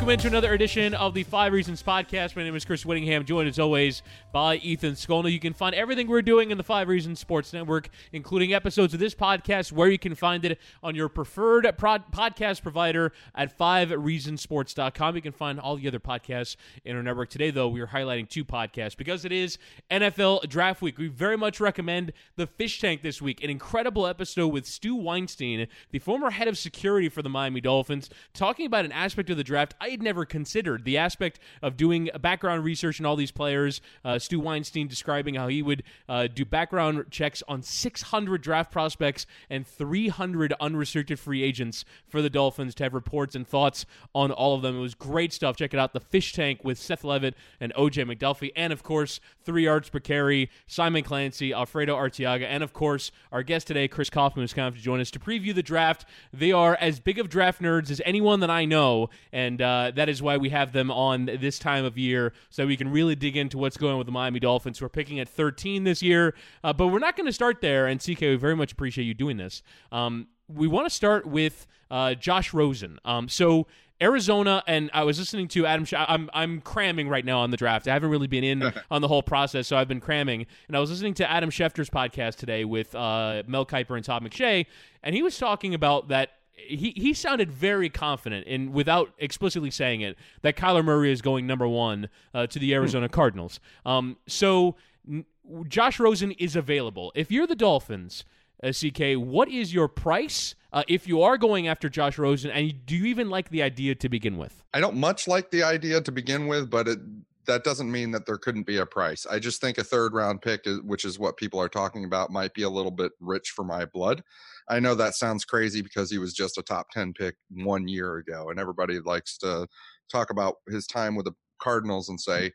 Welcome into another edition of the Five Reasons Podcast. My name is Chris Wittyngham, joined as always by Ethan Skolnick. You can find everything we're doing in the Five Reasons Sports Network, including episodes of this podcast, where you can find it on your preferred podcast provider at fivereasonsports.com. You can find all the other podcasts in our network. Today, though, we are highlighting two podcasts because it is NFL Draft Week. We very much recommend The Fish Tank this week, an incredible episode with Stu Weinstein, the former head of security for the Miami Dolphins, talking about an aspect of the draft I had never considered the aspect of doing background research on all these players. Uh, Stu Weinstein describing how he would uh, do background checks on 600 draft prospects and 300 unrestricted free agents for the Dolphins to have reports and thoughts on all of them. It was great stuff. Check it out. The Fish Tank with Seth Levitt and OJ McDuffie. And of course, Three Yards Per Carry, Simon Clancy, Alfredo Artiaga, and of course, our guest today, Chris Kouffman, who's come to join us to preview the draft. They are as big of draft nerds as anyone that I know. And, uh, uh, that is why we have them on this time of year so we can really dig into what's going on with the Miami Dolphins, who are picking at 13 this year. Uh, but we're not going to start there. And CK, we very much appreciate you doing this. Um, we want to start with uh, Josh Rosen. Um, so Arizona, and I was listening to Adam. Sh- I'm I'm cramming right now on the draft. I haven't really been in on the whole process, so I've been cramming. And I was listening to Adam Schefter's podcast today with uh, Mel Kiper and Todd McShay, and he was talking about that he he sounded very confident in without explicitly saying it that Kyler Murray is going number one uh, to the Arizona Cardinals. Um, so n- Josh Rosen is available. If you're the Dolphins, uh, CK, what is your price? Uh, if you are going after Josh Rosen, and do you even like the idea to begin with? I don't much like the idea to begin with, but it, that doesn't mean that there couldn't be a price. I just think a third round pick, which is what people are talking about, might be a little bit rich for my blood. I know that sounds crazy because he was just a top 10 pick one year ago, and everybody likes to talk about his time with the Cardinals and say,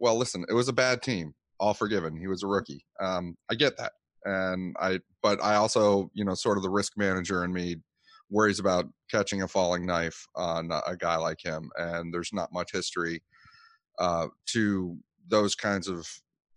well, listen, it was a bad team, all forgiven. He was a rookie. Um, I get that. And I, but I also, you know, sort of the risk manager in me worries about catching a falling knife on a guy like him. And there's not much history uh, to those kinds of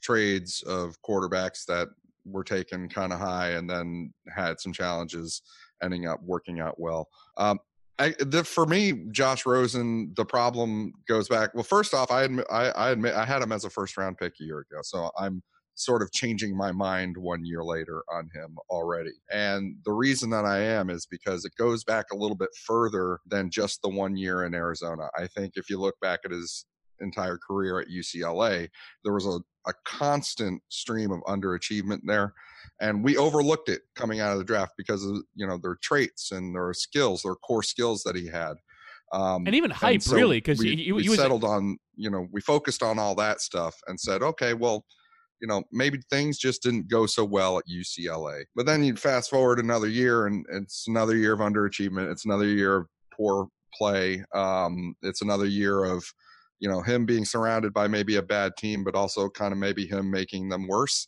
trades of quarterbacks that were taken kind of high and then had some challenges ending up working out well. Um, I, the, for me, Josh Rosen, the problem goes back. Well, first off, I admit, I, I admit I had him as a first round pick a year ago, so I'm sort of changing my mind one year later on him already. And the reason that I am is because it goes back a little bit further than just the one year in Arizona. I think if you look back at his entire career at UCLA, there was a, a constant stream of underachievement there. And we overlooked it coming out of the draft because of you know their traits and their skills, their core skills that he had. Um, and even hype, and so really, because we, he, he, we settled on you know we focused on all that stuff and said, okay, well, you know maybe things just didn't go so well at UCLA. But then you fast forward another year, and it's another year of underachievement. It's another year of poor play. Um, it's another year of you know him being surrounded by maybe a bad team, but also kind of maybe him making them worse.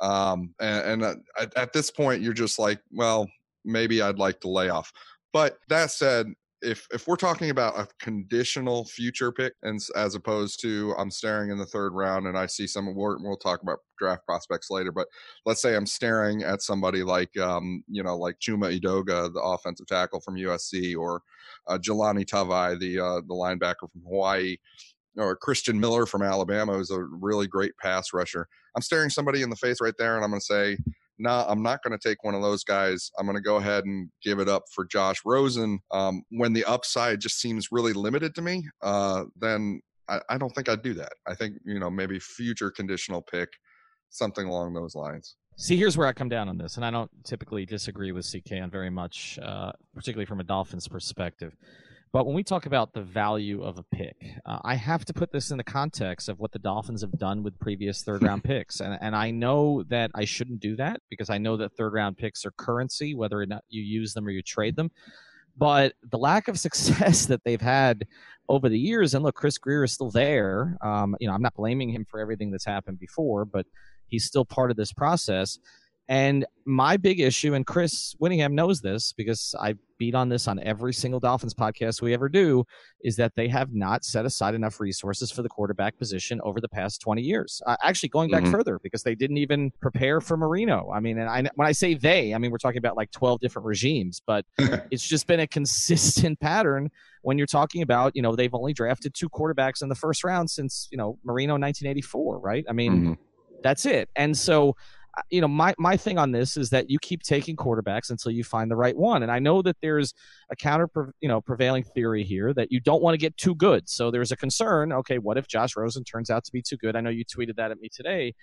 Um, and, and uh, at, at this point, you're just like, well, maybe I'd like to lay off. But that said, if if we're talking about a conditional future pick and as opposed to I'm staring in the third round and I see some we'll, we'll talk about draft prospects later but let's say I'm staring at somebody like um you know like Chuma Edoga the offensive tackle from USC or uh, Jahlani Tavai the uh, the linebacker from Hawaii or Christian Miller from Alabama who's a really great pass rusher. I'm staring somebody in the face right there and I'm going to say nah, I'm not going to take one of those guys. I'm going to go ahead and give it up for Josh Rosen. Um, when the upside just seems really limited to me, uh, then I, I don't think I'd do that. I think, you know, maybe future conditional pick, something along those lines. See, here's where I come down on this, and I don't typically disagree with CK on very much, uh, particularly from a Dolphins perspective. But when we talk about the value of a pick, uh, I have to put this in the context of what the Dolphins have done with previous third round picks. And, and I know that I shouldn't do that because I know that third round picks are currency, whether or not you use them or you trade them. But the lack of success that they've had over the years, and look, Chris Grier is still there. Um, you know, I'm not blaming him for everything that's happened before, but he's still part of this process. And my big issue, and Chris Wittyngham knows this because I beat on this on every single Dolphins podcast we ever do, is that they have not set aside enough resources for the quarterback position over the past 20 years. Uh, actually, going back mm-hmm. further, because they didn't even prepare for Marino. I mean, and I, when I say they, I mean, we're talking about like 12 different regimes, but it's just been a consistent pattern when you're talking about, you know, they've only drafted two quarterbacks in the first round since, you know, Marino 1984, right? I mean, mm-hmm. that's it. And so, you know, my my thing on this is that you keep taking quarterbacks until you find the right one. And I know that there's a counter, you know, prevailing theory here that you don't want to get too good. So there's a concern. Okay, what if Josh Rosen turns out to be too good? I know you tweeted that at me today,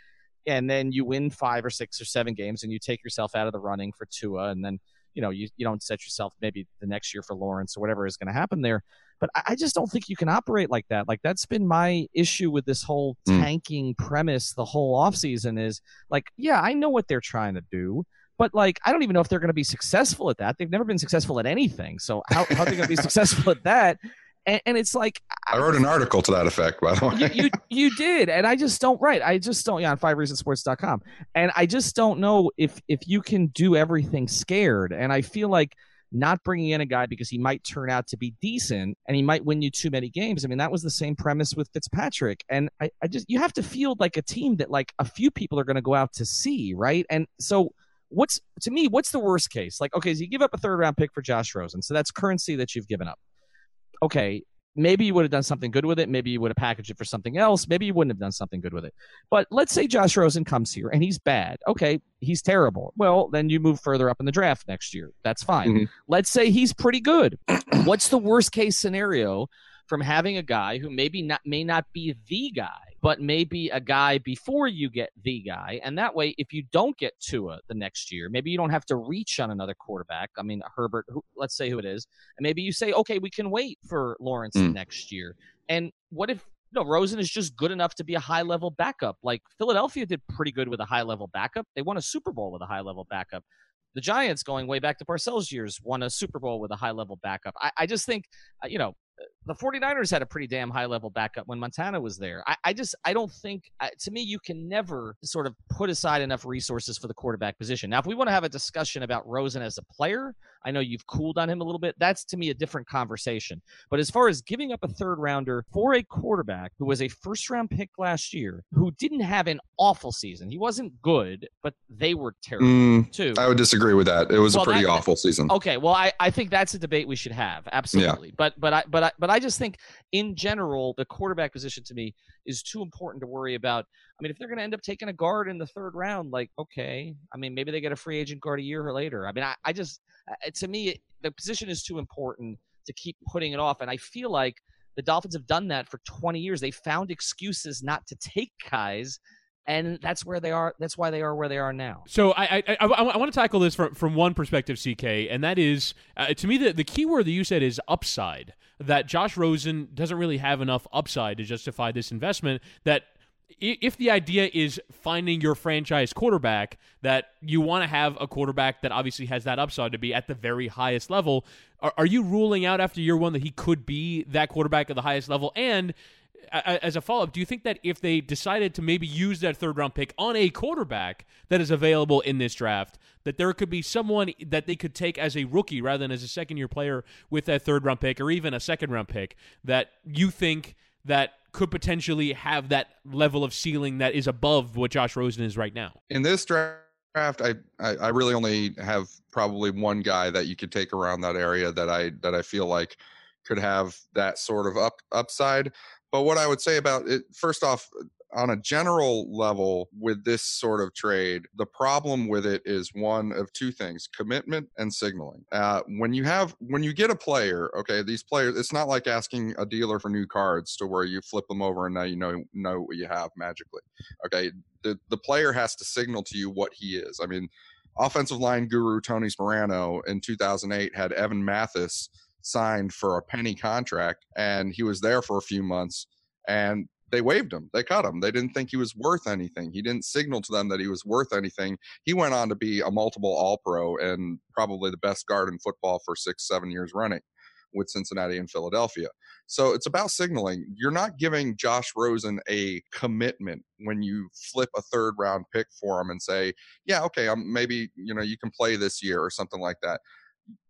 and then you win five or six or seven games, and you take yourself out of the running for Tua, and then you know you, you don't set yourself maybe the next year for Lawrence or whatever is going to happen there. But I, just don't think you can operate like that. Like that's been my issue with this whole mm. tanking premise the whole offseason is like, yeah, I know what they're trying to do. But like, I don't even know if they're going to be successful at that. They've never been successful at anything. So how, how are they going to be successful at that? And, and, it's like I wrote an article to that effect, by the way. you, you, you did, and I just don't write. I just don't. Yeah, on five fivereasonsports.com, and I just don't know if if you can do everything scared. And I feel like not bringing in a guy because he might turn out to be decent and he might win you too many games. I mean, that was the same premise with Fitzpatrick. And I, I just, you have to field like a team that like a few people are going to go out to see, right? And so what's, to me, what's the worst case? Like, okay, so you give up a third round pick for Josh Rosen. So that's currency that you've given up. Okay, maybe you would have done something good with it. Maybe you would have packaged it for something else. Maybe you wouldn't have done something good with it. But let's say Josh Rosen comes here and he's bad. Okay, he's terrible. Well, then you move further up in the draft next year. That's fine. Mm-hmm. Let's say he's pretty good. What's the worst case scenario from having a guy who maybe not may not be the guy but maybe a guy before you get the guy. And that way, if you don't get Tua the next year, maybe you don't have to reach on another quarterback. I mean, Herbert, who, let's say who it is. And maybe you say, okay, we can wait for Lawrence mm. next year. And what if no, Rosen is just good enough to be a high level backup. Like Philadelphia did pretty good with a high level backup. They won a Super Bowl with a high level backup. The Giants, going way back to Parcells' years, won a Super Bowl with a high level backup. I, I just think, uh, you know, the 49ers had a pretty damn high level backup when Montana was there. I, I just, I don't think, uh, to me, you can never sort of put aside enough resources for the quarterback position. Now, if we want to have a discussion about Rosen as a player, I know you've cooled on him a little bit. That's to me a different conversation. But as far as giving up a third rounder for a quarterback who was a first round pick last year, who didn't have an awful season, he wasn't good, but they were terrible mm, too. I would disagree with that. It was well, a pretty that, awful season. Okay, well, I, I think that's a debate we should have. Absolutely. Yeah. But but I but I but I just think in general the quarterback position to me is too important to worry about. I mean, if they're going to end up taking a guard in the third round, like okay, I mean maybe they get a free agent guard a year or later. I mean, I, I just to me, the position is too important to keep putting it off. And I feel like the Dolphins have done that for 20 years. They found excuses not to take guys. And that's where they are. That's why they are where they are now. So I I, I, I want to tackle this from, from one perspective, CK, and that is uh, to me the the key word that you said is upside. That Josh Rosen doesn't really have enough upside to justify this investment. That if the idea is finding your franchise quarterback, that you want to have a quarterback that obviously has that upside to be at the very highest level, are, are you ruling out after year one that he could be that quarterback at the highest level? And as a follow up, do you think that if they decided to maybe use that third round pick on a quarterback that is available in this draft, that there could be someone that they could take as a rookie rather than as a second year player with that third round pick or even a second round pick that you think that could potentially have that level of ceiling that is above what Josh Rosen is right now. In this draft, I, I, I really only have probably one guy that you could take around that area that I that I feel like could have that sort of up upside. But what I would say about it, first off, on a general level with this sort of trade, the problem with it is one of two things: commitment and signaling. Uh, when you have when you get a player, okay, these players, it's not like asking a dealer for new cards to where you flip them over and now you know know what you have magically. Okay, the the player has to signal to you what he is. I mean, offensive line guru Tony Sparano in 2008 had Evan Mathis signed for a penny contract, and he was there for a few months, and they waived him. They cut him. They didn't think he was worth anything. He didn't signal to them that he was worth anything. He went on to be a multiple All Pro and probably the best guard in football for six, seven years running with Cincinnati and Philadelphia. So it's about signaling. You're not giving Josh Rosen a commitment when you flip a third round pick for him and say, yeah, okay, I'm maybe, you know, you can play this year or something like that.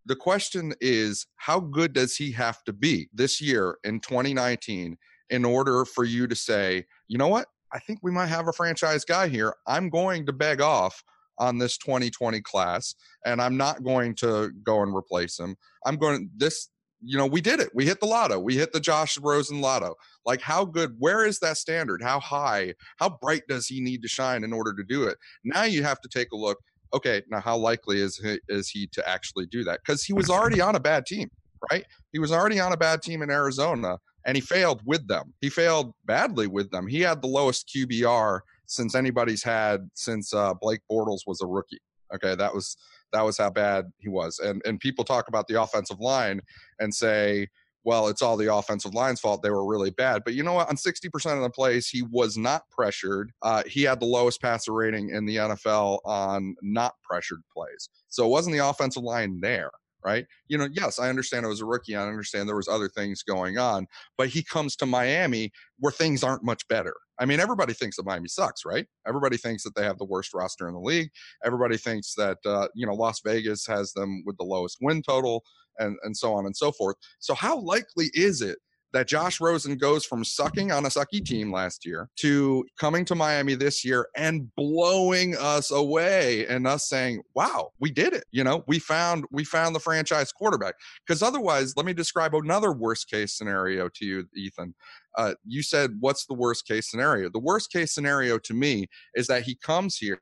The question is, how good does he have to be this year in 2019 in order for you to say, you know what? I think we might have a franchise guy here. I'm going to beg off on this 2020 class and I'm not going to go and replace him. I'm going this you know, we did it. We hit the lotto. We hit the Josh Rosen lotto. Like, how good, where is that standard? How high, how bright does he need to shine in order to do it? Now you have to take a look. Okay, now how likely is he, is he to actually do that? Because he was already on a bad team, right? He was already on a bad team in Arizona and he failed with them. He failed badly with them. He had the lowest QBR since anybody's had since uh, Blake Bortles was a rookie. Okay, that was that was how bad he was. And and people talk about the offensive line and say, well, it's all the offensive line's fault. They were really bad. But you know what? On 60% of the plays, he was not pressured. Uh, he had the lowest passer rating in the NFL on not pressured plays. So it wasn't the offensive line there right? You know, yes, I understand it was a rookie. I understand there was other things going on, but he comes to Miami where things aren't much better. I mean, everybody thinks that Miami sucks, right? Everybody thinks that they have the worst roster in the league. Everybody thinks that uh, you know Las Vegas has them with the lowest win total, and and so on and so forth. So how likely is it that Josh Rosen goes from sucking on a sucky team last year to coming to Miami this year and blowing us away and us saying, "Wow, we did it." You know, we found we found the franchise quarterback. Because otherwise, let me describe another worst case scenario to you, Ethan. Uh, you said, "What's the worst case scenario?" The worst case scenario to me is that he comes here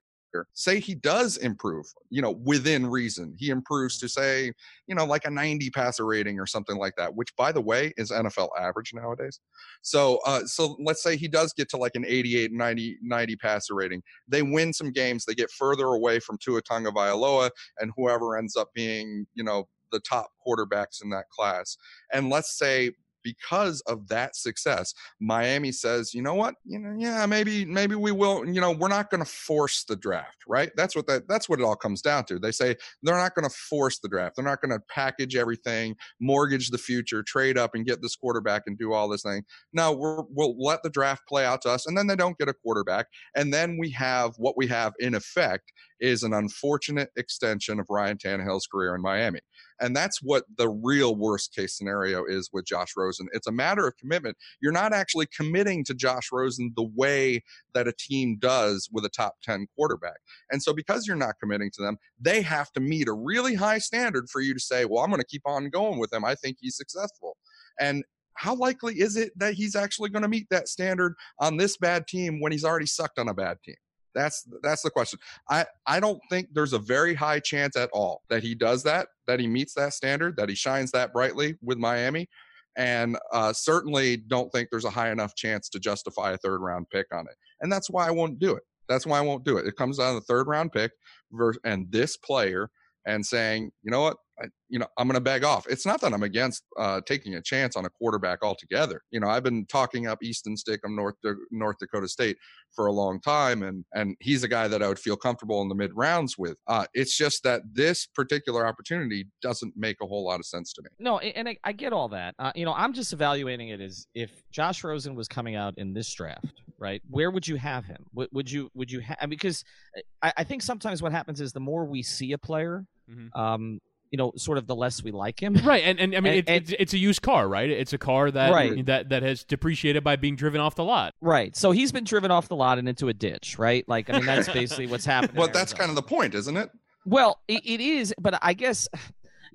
say he does improve, you know, within reason. He improves to say, you know, like a 90 passer rating or something like that, which by the way is NFL average nowadays. So uh so let's say he does get to like an 88 90 90 passer rating. They win some games, they get further away from Tua Tagovailoa and whoever ends up being, you know, the top quarterbacks in that class. And let's say because of that success miami says you know what? You know yeah maybe maybe we will you know we're not going to force the draft right? That's what that that's what it all comes down to. They say they're not going to force the draft. They're not going to package everything mortgage the future trade up and get this quarterback and do all this thing. No we're, we'll let the draft play out to us and then they don't get a quarterback and then we have what we have in effect is an unfortunate extension of Ryan Tannehill's career in Miami. And that's what the real worst case scenario is with Josh Rosen. It's a matter of commitment. You're not actually committing to Josh Rosen the way that a team does with a top 10 quarterback. And so, because you're not committing to them, they have to meet a really high standard for you to say, well, I'm going to keep on going with him. I think he's successful. And how likely is it that he's actually going to meet that standard on this bad team when he's already sucked on a bad team? That's that's the question. I I don't think there's a very high chance at all that he does that, that he meets that standard, that he shines that brightly with Miami, and uh, certainly don't think there's a high enough chance to justify a third round pick on it. And that's why I won't do it. That's why I won't do it. It comes down to the third round pick versus, and this player and saying, you know what, I, you know, I'm going to beg off. It's not that I'm against uh, taking a chance on a quarterback altogether. You know, I've been talking up Easton Stick of North North Dakota State for a long time, and and he's a guy that I would feel comfortable in the mid rounds with. Uh, it's just that this particular opportunity doesn't make a whole lot of sense to me. No, and I, I get all that. Uh, you know, I'm just evaluating it as if Josh Rosen was coming out in this draft, right? Where would you have him? Would, would you would you have because I, I think sometimes what happens is the more we see a player. Mm-hmm. Um, you know, sort of the less we like him. Right, and, and I mean, and, it, and, it's, it's a used car, right? It's a car that right. that that has depreciated by being driven off the lot. Right. So he's been driven off the lot and into a ditch, right? Like, I mean, that's basically what's happening. well, that's kind of the point, isn't it? Well, it, it is, but I guess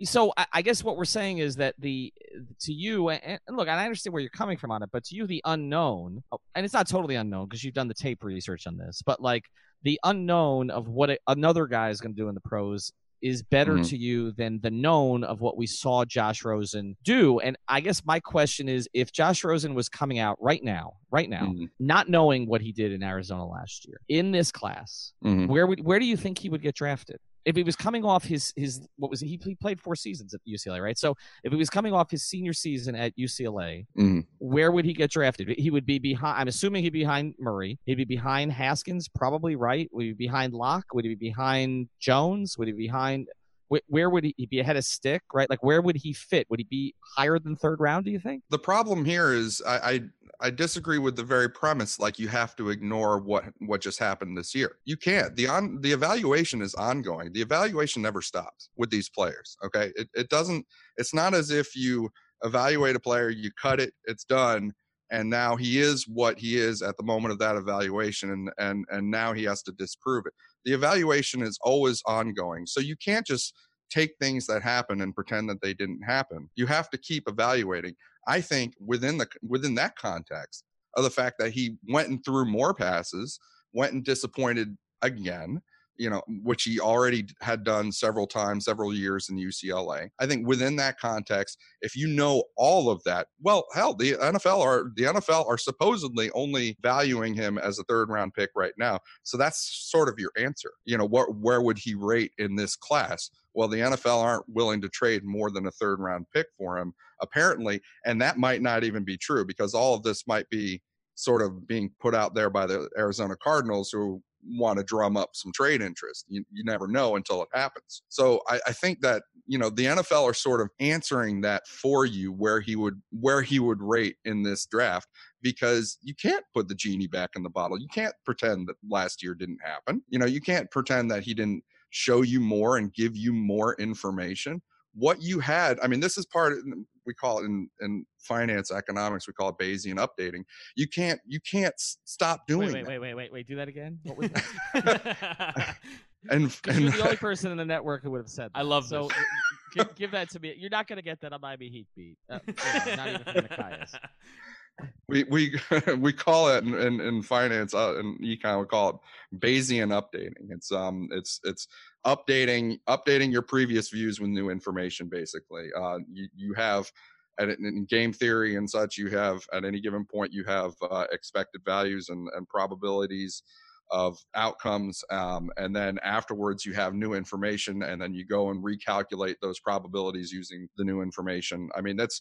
So I, I, guess what we're saying is that the to you and, and look, I understand where you're coming from on it, but to you the unknown, oh, and it's not totally unknown because you've done the tape research on this, but like the unknown of what a, another guy is going to do in the pros is better mm-hmm. to you than the known of what we saw Josh Rosen do. And I guess my question is if Josh Rosen was coming out right now, right now, mm-hmm. not knowing what he did in Arizona last year in this class, mm-hmm. where would where do you think he would get drafted? If he was coming off his his what was he, he played four seasons at UCLA, right? So if he was coming off his senior season at UCLA, mm-hmm. where would he get drafted? He would be behind. I'm assuming he'd be behind Murray. He'd be behind Haskins, probably right. Would he be behind Lock? Would he be behind Jones? Would he be behind? Where would he be ahead of stick right? Like where would he fit? Would he be higher than third round do you think? The problem here is i i, I disagree with the very premise like you have to ignore what what just happened this year. You can't. The on the evaluation is ongoing. The evaluation never stops with these players okay? It, it doesn't it's not as if you evaluate a player you cut it it's done and now he is what he is at the moment of that evaluation and and and now he has to disprove it the evaluation is always ongoing. So you can't just take things that happen and pretend that they didn't happen. You have to keep evaluating. I think within the within that context of the fact that he went and threw more passes, went and disappointed again, you know, which he already had done several times, several years in UCLA. I think within that context, if you know all of that, well, hell, the NFL are the NFL are supposedly only valuing him as a third round pick right now. So that's sort of your answer. You know, what where would he rate in this class? Well, the NFL aren't willing to trade more than a third round pick for him, apparently, and that might not even be true because all of this might be sort of being put out there by the Arizona Cardinals, who want to drum up some trade interest. You, you never know until it happens. So I, I think that you know the NFL are sort of answering that for you where he would where he would rate in this draft because you can't put the genie back in the bottle. You can't pretend that last year didn't happen. You know, you can't pretend that he didn't show you more and give you more information what you had i mean this is part of, we call it in, in finance economics we call it bayesian updating you can't you can't stop doing wait wait wait wait wait wait do that again? What was that? And, and you're the only person in the network who would have said that. i love so give, give, that to me. You're not going to get that on miami heat beat. Uh, not even from the we we we call it in, in, in finance uh, in econ we call it Bayesian updating. It's um it's it's updating updating your previous views with new information. Basically, uh, you you have at, in game theory and such, you have at any given point you have uh, expected values and, and probabilities of outcomes um, and then afterwards you have new information and then you go and recalculate those probabilities using the new information i mean that's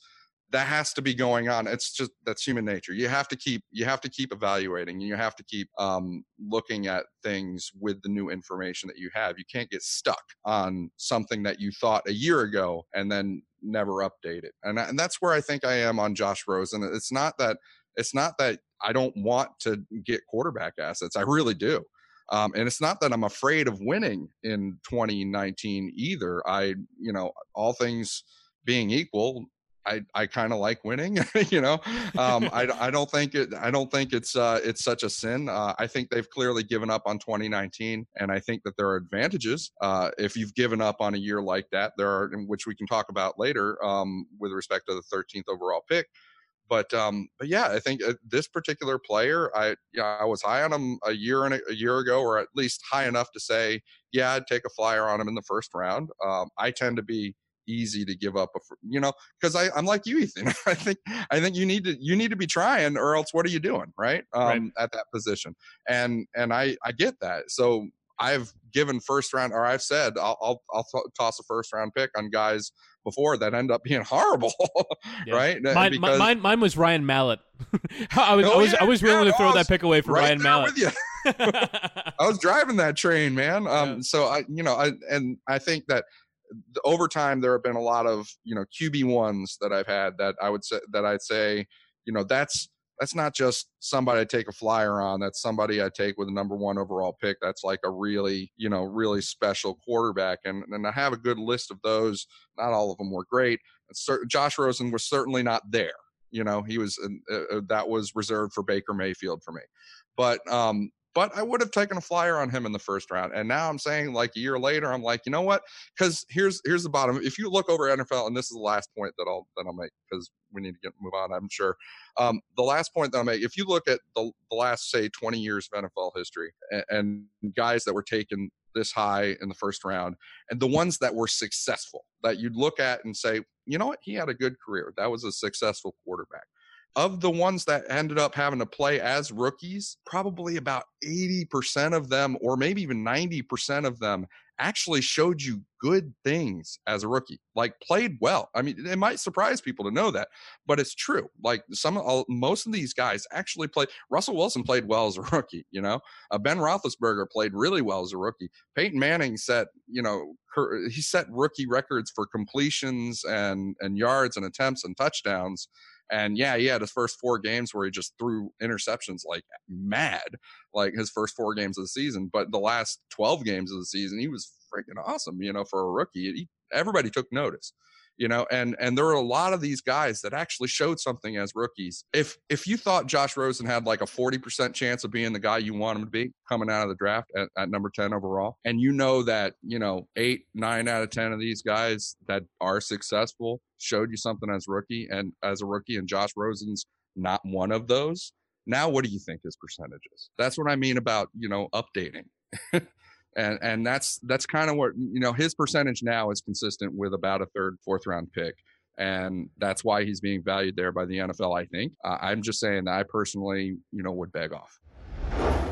that has to be going on it's just that's human nature you have to keep you have to keep evaluating and you have to keep um, looking at things with the new information that you have you can't get stuck on something that you thought a year ago and then never update it and, and that's where i think i am on josh rosen it's not that it's not that i don't want to get quarterback assets i really do um, and it's not that I'm afraid of winning in 2019 either. I, you know, all things being equal, I, I kind of like winning, you know. Um, I, I don't think it I don't think it's uh, it's such a sin. Uh, I think they've clearly given up on 2019, and I think that there are advantages uh, if you've given up on a year like that. There are, which we can talk about later, um, with respect to the 13th overall pick. But um, but yeah, I think uh, this particular player, I yeah, I was high on him a year and a, a year ago, or at least high enough to say, yeah, I'd take a flyer on him in the first round. Um, I tend to be easy to give up a you know because i i'm like you ethan i think i think you need to you need to be trying or else what are you doing right um right. at that position. And and i i get that. So i've given first round or i've said i'll i'll, I'll toss a first round pick on guys before that end up being horrible yeah. right? Mine, because, mine, mine was ryan mallett. I was oh, i was yeah, i was willing yeah, to throw that pick away for right ryan mallett. i was driving that train man. Um so i you know i and i think that over time there have been a lot of you know QB ones that I've had that I would say that I'd say you know that's that's not just somebody I take a flyer on. That's somebody I take with a number one overall pick. That's like a really, you know, really special quarterback. And and I have a good list of those. Not all of them were great. Josh Rosen was certainly not there. You know, he was uh, uh, that was reserved for Baker Mayfield for me. But um, but I would have taken a flyer on him in the first round. And now I'm saying like a year later, I'm like, you know what? Because here's here's the bottom. If you look over NFL, and this is the last point that I'll that I'll make because we need to get move on. I'm sure. Um, the last point that I'll make, if you look at the, the last say 20 years of NFL history and, and guys that were taken this high in the first round, and the ones that were successful that you'd look at and say, you know what, he had a good career. That was a successful quarterback of the ones that ended up having to play as rookies, probably about 80% of them, or maybe even 90% of them, actually showed you good things as a rookie, like played well. I mean, it might surprise people to know that, but it's true. Like some, most of these guys actually played. Russell Wilson played well as a rookie. You know, uh, Ben Roethlisberger played really well as a rookie. Peyton Manning set, you know, he set rookie records for completions and and yards and attempts and touchdowns and yeah, he had his first four games where he just threw interceptions like mad, like his first four games of the season. But the last 12 games of the season, he was freaking awesome, you know, for a rookie. He, everybody took notice you know and and there are a lot of these guys that actually showed something as rookies. If if you thought josh rosen had like a 40% chance of being the guy you want him to be coming out of the draft at, at number 10 overall and you know that you know eight nine out of 10 of these guys that are successful showed you something as rookie and as a rookie and josh rosen's not one of those now what do you think his percentage is? That's what i mean about you know updating and and that's that's kind of what you know his percentage now is consistent with about a third fourth round pick and that's why he's being valued there by the NFL I think. Uh, I'm just saying that I personally you know would beg off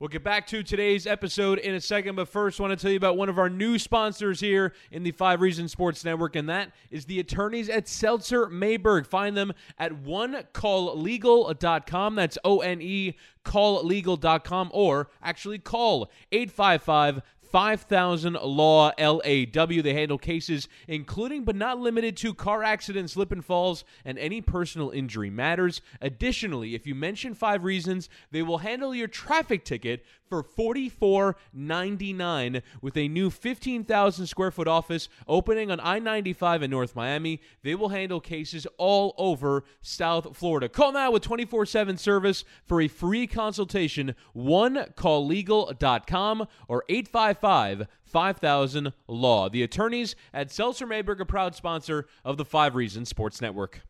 We'll get back to today's episode in a second, but first, I want to tell you about one of our new sponsors here in the Five Reasons Sports Network, and that is the attorneys at Seltzer Mayberg. Find them at onecalllegal.com. That's O N E calllegal.com, or actually call 855 5000 Law LAW. They handle cases including but not limited to car accidents, slip and falls, and any personal injury matters. Additionally, if you mention five reasons, they will handle your traffic ticket for $44.99 with a new 15,000 square foot office opening on I 95 in North Miami. They will handle cases all over South Florida. Call now with 24 7 service for a free consultation. One OneCallLegal.com or 855 5000 Law. The attorneys at Seltzer Mayberg, a proud sponsor of the Five Reasons Sports Network.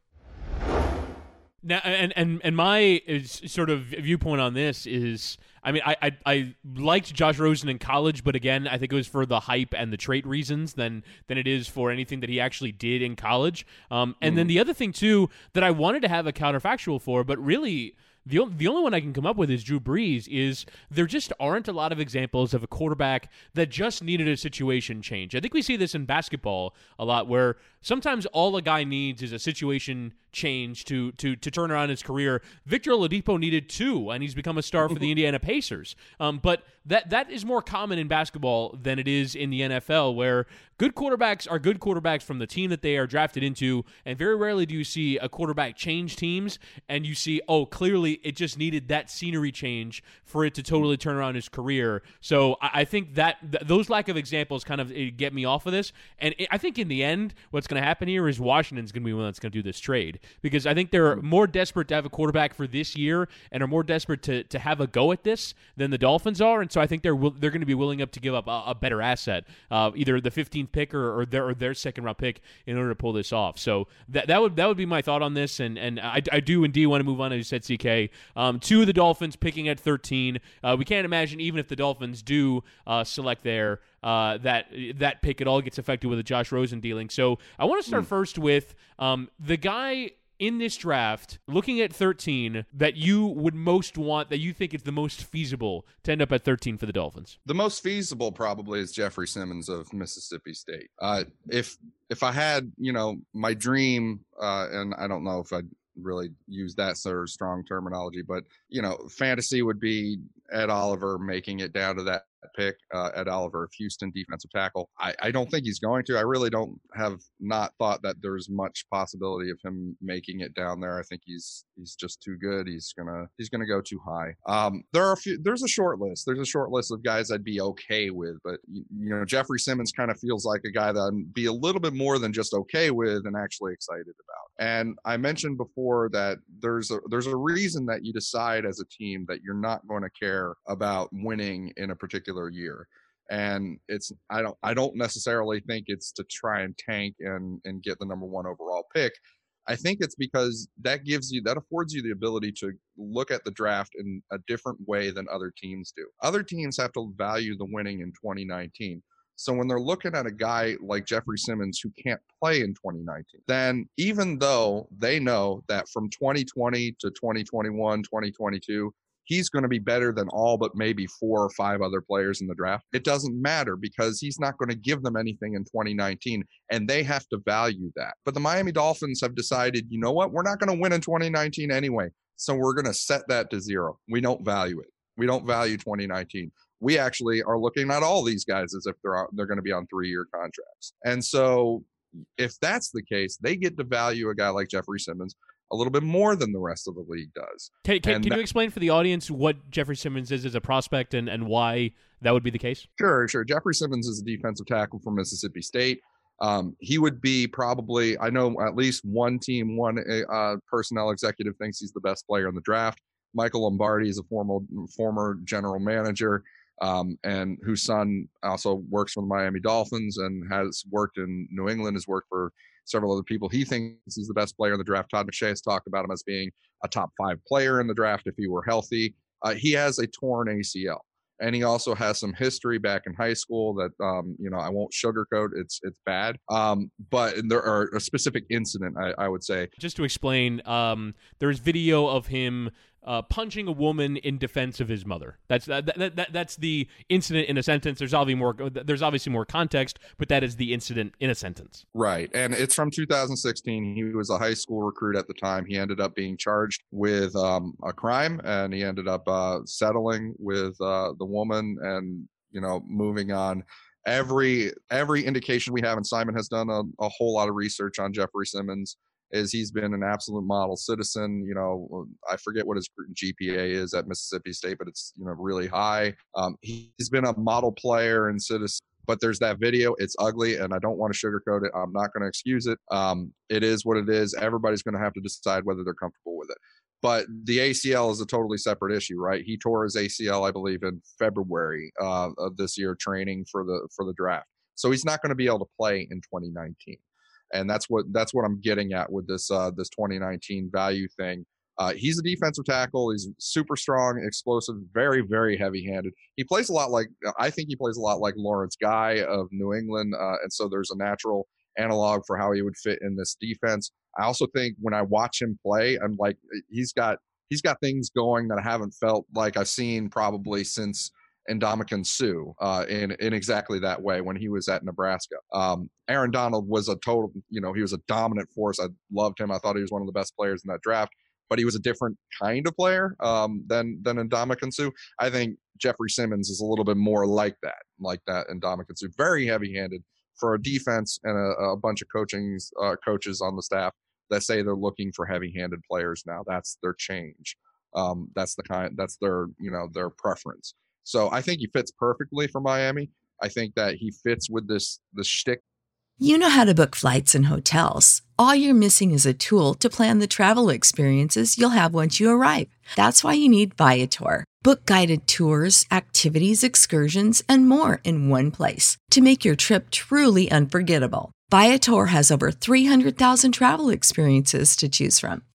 Now, and and and my sort of viewpoint on this is, I mean, I, I, I liked Josh Rosen in college, but again, I think it was for the hype and the trait reasons than than it is for anything that he actually did in college. Um, and mm. then the other thing too that I wanted to have a counterfactual for, but really the, the only one I can come up with is Drew Brees. Is there just aren't a lot of examples of a quarterback that just needed a situation change. I think we see this in basketball a lot, where sometimes all a guy needs is a situation change to to to turn around his career. Victor Oladipo needed two, and he's become a star for the Indiana Pacers. Um, but that that is more common in basketball than it is in the NFL, where good quarterbacks are good quarterbacks from the team that they are drafted into, and very rarely do you see a quarterback change teams, and you see oh clearly it just needed that scenery change for it to totally turn around his career. So I, I think that th- those lack of examples kind of get me off of this, and it, I think in the end, what's going to happen here is Washington's going to be one that's going to do this trade because I think they're more desperate to have a quarterback for this year and are more desperate to, to have a go at this than the Dolphins are, and so I think they're they're going to be willing up to give up a, a better asset, uh, either the 15th pick or, or their or their second round pick in order to pull this off. So that that would that would be my thought on this, and and I, I do indeed want to move on as you said, CK, um, to the Dolphins picking at 13. Uh, we can't imagine even if the Dolphins do uh, select there uh, that that pick at all gets affected with a Josh Rosen dealing. So I want to start mm. first with um, the guy in this draft, looking at 13, that you would most want, that you think is the most feasible to end up at 13 for the Dolphins? The most feasible probably is Jeffrey Simmons of Mississippi State. Uh, if if I had, you know, my dream, uh, and I don't know if I'd really use that sort of strong terminology, but you know, fantasy would be Ed Oliver making it down to that pick, uh, Ed Oliver of Houston defensive tackle. I, I don't think he's going to. I really don't have not thought that there's much possibility of him making it down there. I think he's he's just too good. He's gonna he's gonna go too high. Um, there are a few. There's a short list. There's a short list of guys I'd be okay with, but you, you know, Jeffrey Simmons kind of feels like a guy that I'd be a little bit more than just okay with and actually excited about. And I mentioned before that there's a there's a reason that you decide as a team that you're not going to care about winning in a particular year. And it's I don't I don't necessarily think it's to try and tank and and get the number 1 overall pick. I think it's because that gives you that affords you the ability to look at the draft in a different way than other teams do. Other teams have to value the winning in 2019. So when they're looking at a guy like Jeffrey Simmons who can't play in 2019, then even though they know that from 2020 to 2021, 2022, he's going to be better than all but maybe four or five other players in the draft. It doesn't matter because he's not going to give them anything in 2019 and they have to value that. But the Miami Dolphins have decided, you know what? We're not going to win in 2019 anyway. So we're going to set that to zero. We don't value it. We don't value 2019 we actually are looking at all these guys as if they're they're going to be on three year contracts. And so, if that's the case, they get to value a guy like Jeffrey Simmons a little bit more than the rest of the league does. Can, can, can that, you explain for the audience what Jeffrey Simmons is as a prospect and, and why that would be the case? Sure, sure. Jeffrey Simmons is a defensive tackle from Mississippi State. Um, he would be probably, I know at least one team, one uh, personnel executive thinks he's the best player in the draft. Michael Lombardi is a former former general manager um, and whose son also works for the Miami Dolphins and has worked in New England, has worked for several other people. He thinks he's the best player in the draft. Todd McShay has talked about him as being a top five player in the draft if he were healthy. Uh, he has a torn ACL. And he also has some history back in high school that um, you know I won't sugarcoat. It's it's bad, um, but there are a specific incident I, I would say. Just to explain, um, there's video of him uh, punching a woman in defense of his mother. That's that, that, that, that's the incident in a sentence. There's obviously more. There's obviously more context, but that is the incident in a sentence. Right, and it's from 2016. He was a high school recruit at the time. He ended up being charged with um, a crime, and he ended up uh, settling with uh, the woman, and you know, moving on every every indication we have and simon has done a, a, whole lot of research on jeffrey simmons is he's been an absolute model citizen. You know, I forget what his GPA is at Mississippi State, but it's you know really high. Um, he's been a model player and citizen. But there's that video. It's ugly, and I don't want to sugarcoat it. I'm not going to excuse it. Um, it is what it is. Everybody's going to have to decide whether they're comfortable with it. But the ACL is a totally separate issue, right? He tore his ACL, I believe, in February uh, of this year, training for the for the draft. So he's not going to be able to play in 2019 and that's what that's what I'm getting at with this uh, this 2019 value thing. Uh, he's a defensive tackle. He's super strong, explosive, very very heavy handed. He plays a lot like I think he plays a lot like Lawrence Guy of New England, uh, and so there's a natural analog for how he would fit in this defense. I also think when I watch him play, I'm like he's got he's got things going that I haven't felt like I've seen probably since Ndamukong Suh uh, in in exactly that way when he was at Nebraska. Um, Aaron Donald was a total, you know, he was a dominant force. I loved him. I thought he was one of the best players in that draft, but he was a different kind of player um, than than Ndamukong Suh. I think Jeffrey Simmons is a little bit more like that, like that Ndamukong Suh. Very heavy-handed for a defense and a, a bunch of coaching uh, coaches on the staff that say they're looking for heavy-handed players now. That's their change. Um, that's the kind. That's their you know their preference. So I think he fits perfectly for Miami. I think that he fits with this the shtick. You know how to book flights and hotels. All you're missing is a tool to plan the travel experiences you'll have once you arrive. That's why you need Viator. Book guided tours, activities, excursions, and more in one place to make your trip truly unforgettable. Viator has over 300,000 travel experiences to choose from.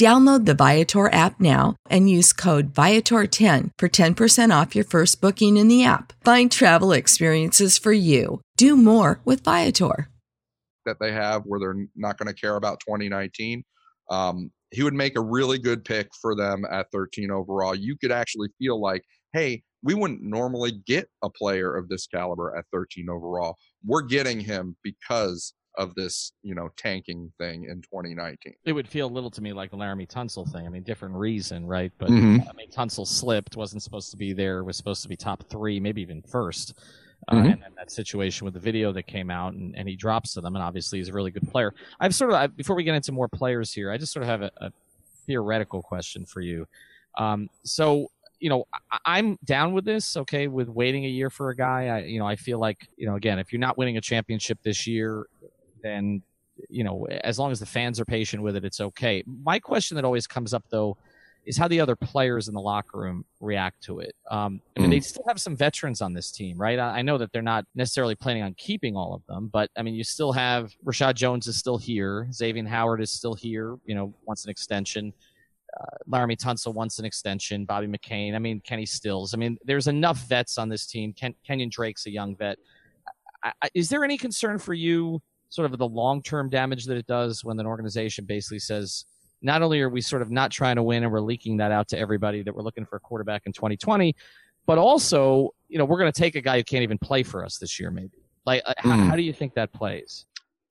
Download the Viator app now and use code Viator10 for 10% off your first booking in the app. Find travel experiences for you. Do more with Viator. That they have where they're not going to care about 2019. Um, he would make a really good pick for them at 13 overall. You could actually feel like, hey, we wouldn't normally get a player of this caliber at 13 overall. We're getting him because of this, you know, tanking thing in 2019. It would feel a little to me like the Laremy Tunsil thing. I mean, different reason, right? But Mhm. I mean, Tunsil slipped, wasn't supposed to be there, was supposed to be top three, maybe even first. Uh, Mhm. And then that situation with the video that came out, and, and he drops to them, and obviously he's a really good player. I've sort of, I, before we get into more players here, I just sort of have a, a theoretical question for you. Um, so, you know, I, I'm down with this, okay, with waiting a year for a guy. I, you know, I feel like, you know, again, if you're not winning a championship this year, then you know, as long as the fans are patient with it, it's okay. My question that always comes up though is how the other players in the locker room react to it. Um, I mean, Mm. they still have some veterans on this team, right? I, I know that they're not necessarily planning on keeping all of them, but I mean, you still have Reshad Jones is still here, Xavier Howard is still here. You know, wants an extension. Uh, Laremy Tunsil wants an extension. Bobby McCain. I mean, Kenny Stills. I mean, there's enough vets on this team. Ken, Kenyon Drake's a young vet. I, I, is there any concern for you, sort of the long term damage that it does when an organization basically says, not only are we sort of not trying to win and we're leaking that out to everybody that we're looking for a quarterback in 2020, but also, you know, we're going to take a guy who can't even play for us this year, maybe. Like, uh, how, Hmm. how do you think that plays?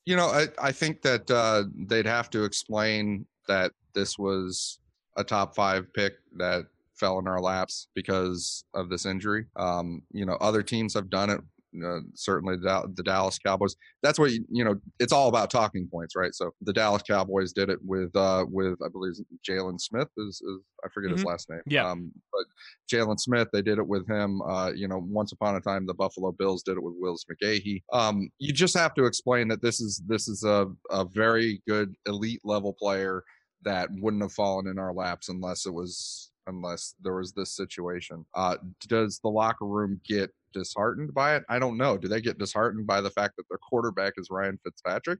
You know, I, I think that uh, they'd have to explain that this was a top five pick that fell in our laps because of this injury. Um, you know, other teams have done it. Uh, certainly, the, the Dallas Cowboys. That's what you, you know. It's all about talking points, right? So the Dallas Cowboys did it with uh, with I believe Jaylon Smith is, is I forget his Mhm. last name. Yeah. Um, but Jaylon Smith, they did it with him. Uh, you know, once upon a time, the Buffalo Bills did it with Willis McGahee. Um, you just have to explain that this is this is a, a very good elite level player that wouldn't have fallen in our laps unless it was unless there was this situation. Uh, does the locker room get disheartened by it? I don't know. Do they get disheartened by the fact that their quarterback is Ryan Fitzpatrick?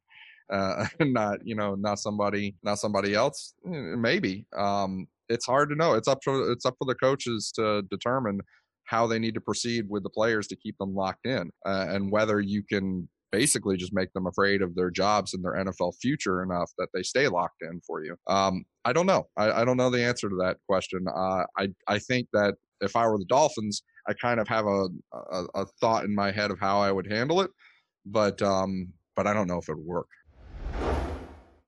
Uh, not you know not somebody not somebody else Eh, maybe um it's hard to know it's up to it's up for the coaches to determine how they need to proceed with the players to keep them locked in uh, and whether you can basically just make them afraid of their jobs and their NFL future enough that they stay locked in for you. Um, I don't know. I, I don't know the answer to that question. Uh, I I think that if I were the Dolphins, I kind of have a, a a thought in my head of how I would handle it, but um, but I don't know if it would work.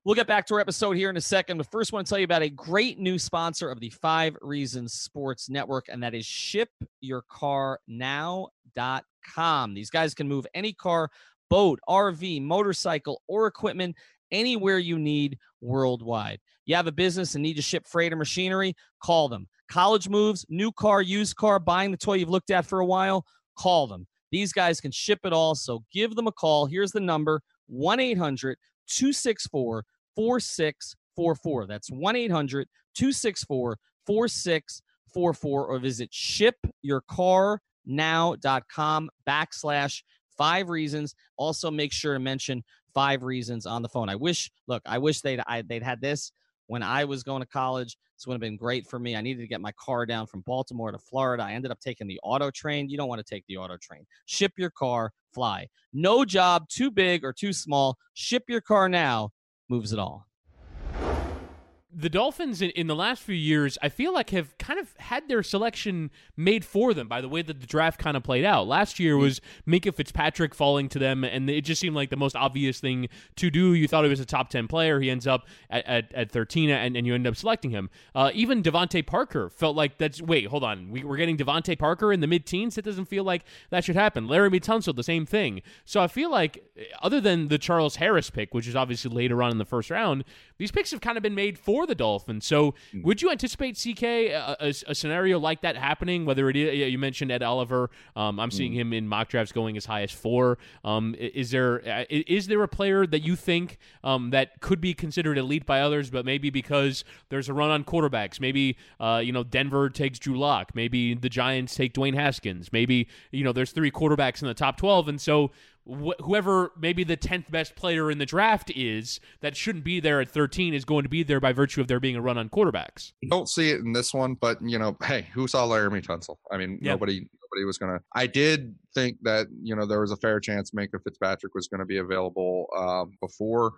We'll get back to our episode here in a second, but first, I want to tell you about a great new sponsor of the Five Reasons Sports Network, and that is ShipYourCarNow.com. These guys can move any car, boat, RV, motorcycle, or equipment anywhere you need worldwide. You have a business and need to ship freight or machinery? Call them. College moves, new car, used car, buying the toy you've looked at for a while? Call them. These guys can ship it all, so give them a call. Here's the number 1 800 264 4644. That's 1 800 264 4644 or visit shipyourcarnow.com backslash five reasons. Also, make sure to mention five reasons on the phone. I wish, look, I wish they'd, I, they'd had this when I was going to college. This would have been great for me. I needed to get my car down from Baltimore to Florida. I ended up taking the auto train. You don't want to take the auto train. Ship your car, fly. No job too big or too small. Ship your car now moves it all. The Dolphins in, in the last few years, I feel like have kind of had their selection made for them by the way that the draft kind of played out. Last year was Minkah Fitzpatrick falling to them, and it just seemed like the most obvious thing to do. You thought he was a top 10 player. He ends up at, at, at 13, and, and you end up selecting him. Uh, even DeVante Parker felt like that's, wait, hold on. We, we're getting DeVante Parker in the mid teens? It doesn't feel like that should happen. Laremy Tunsil, the same thing. So I feel like, other than the Charles Harris pick, which is obviously later on in the first round, these picks have kind of been made for the Dolphins. So would you anticipate CK a, a, a scenario like that happening? Whether it is, you mentioned Ed Oliver, um, I'm seeing him in mock drafts going as high as four. Um, is there uh, is there a player that you think um, that could be considered elite by others, but maybe because there's a run on quarterbacks, maybe uh, you know Denver takes Drew Lock, maybe the Giants take Dwayne Haskins, maybe you know there's three quarterbacks in the top 12, and so wh- whoever maybe the 10th best player in the draft is that shouldn't be there at 13 is going to be there by virtue of there being a run on quarterbacks. Don't see it in this one, but you know, hey, who saw Laremy Tunsil? I mean, Yeah. nobody nobody was gonna. I did think that you know there was a fair chance Minkah Fitzpatrick was going to be available um, before